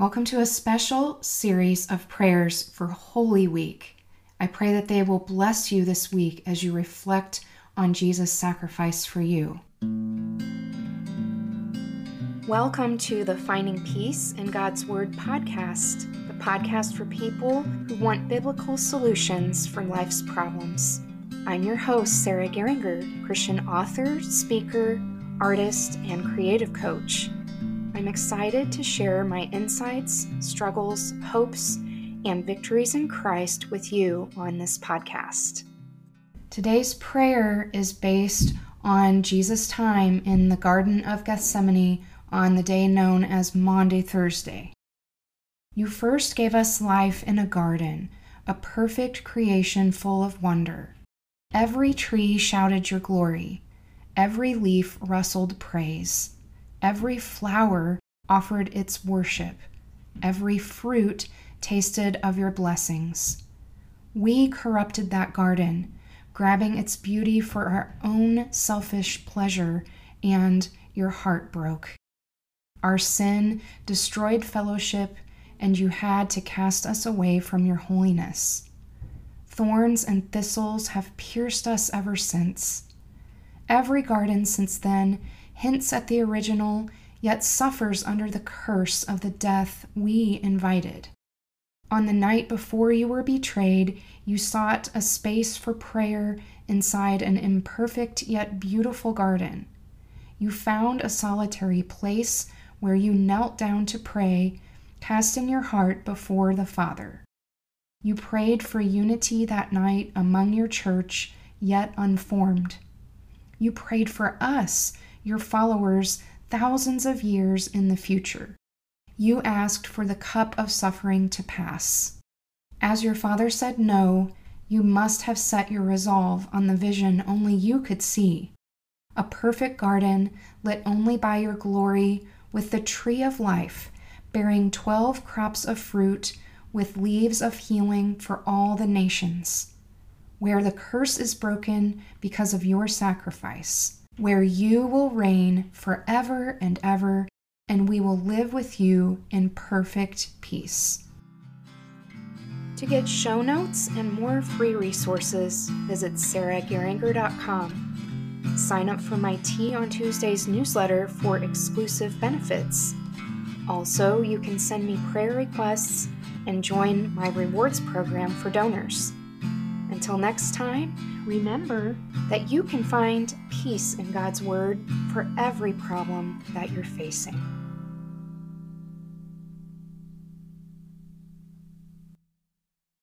Welcome to a special series of prayers for Holy Week. I pray that they will bless you this week as you reflect on Jesus' sacrifice for you. Welcome to the Finding Peace in God's Word podcast, the podcast for people who want biblical solutions for life's problems. I'm your host, Sarah Geringer, Christian author, speaker, artist, and creative coach. I'm excited to share my insights, struggles, hopes, and victories in Christ with you on this podcast. Today's prayer is based on Jesus' time in the Garden of Gethsemane on the day known as Maundy Thursday. You first gave us life in a garden, a perfect creation full of wonder. Every tree shouted your glory, every leaf rustled praise. Every flower offered its worship, every fruit tasted of your blessings. We corrupted that garden, grabbing its beauty for our own selfish pleasure, and your heart broke. Our sin destroyed fellowship, and you had to cast us away from your holiness. Thorns and thistles have pierced us ever since. Every garden since then hints at the original, yet suffers under the curse of the death we invited. On the night before you were betrayed, you sought a space for prayer inside an imperfect yet beautiful garden. You found a solitary place where you knelt down to pray, casting your heart before the Father. You prayed for unity that night among your church, yet unformed. You prayed for us your followers thousands of years in the future. You asked for the cup of suffering to pass. As your father said no, you must have set your resolve on the vision only you could see a perfect garden lit only by your glory, with the tree of life bearing twelve crops of fruit, with leaves of healing for all the nations, where the curse is broken because of your sacrifice where you will reign forever and ever, and we will live with you in perfect peace. To get show notes and more free resources, visit sarahgeringer.com. Sign up for my Tea on Tuesdays newsletter for exclusive benefits. Also, you can send me prayer requests and join my rewards program for donors. Until next time, remember that you can find peace in God's Word for every problem that you're facing.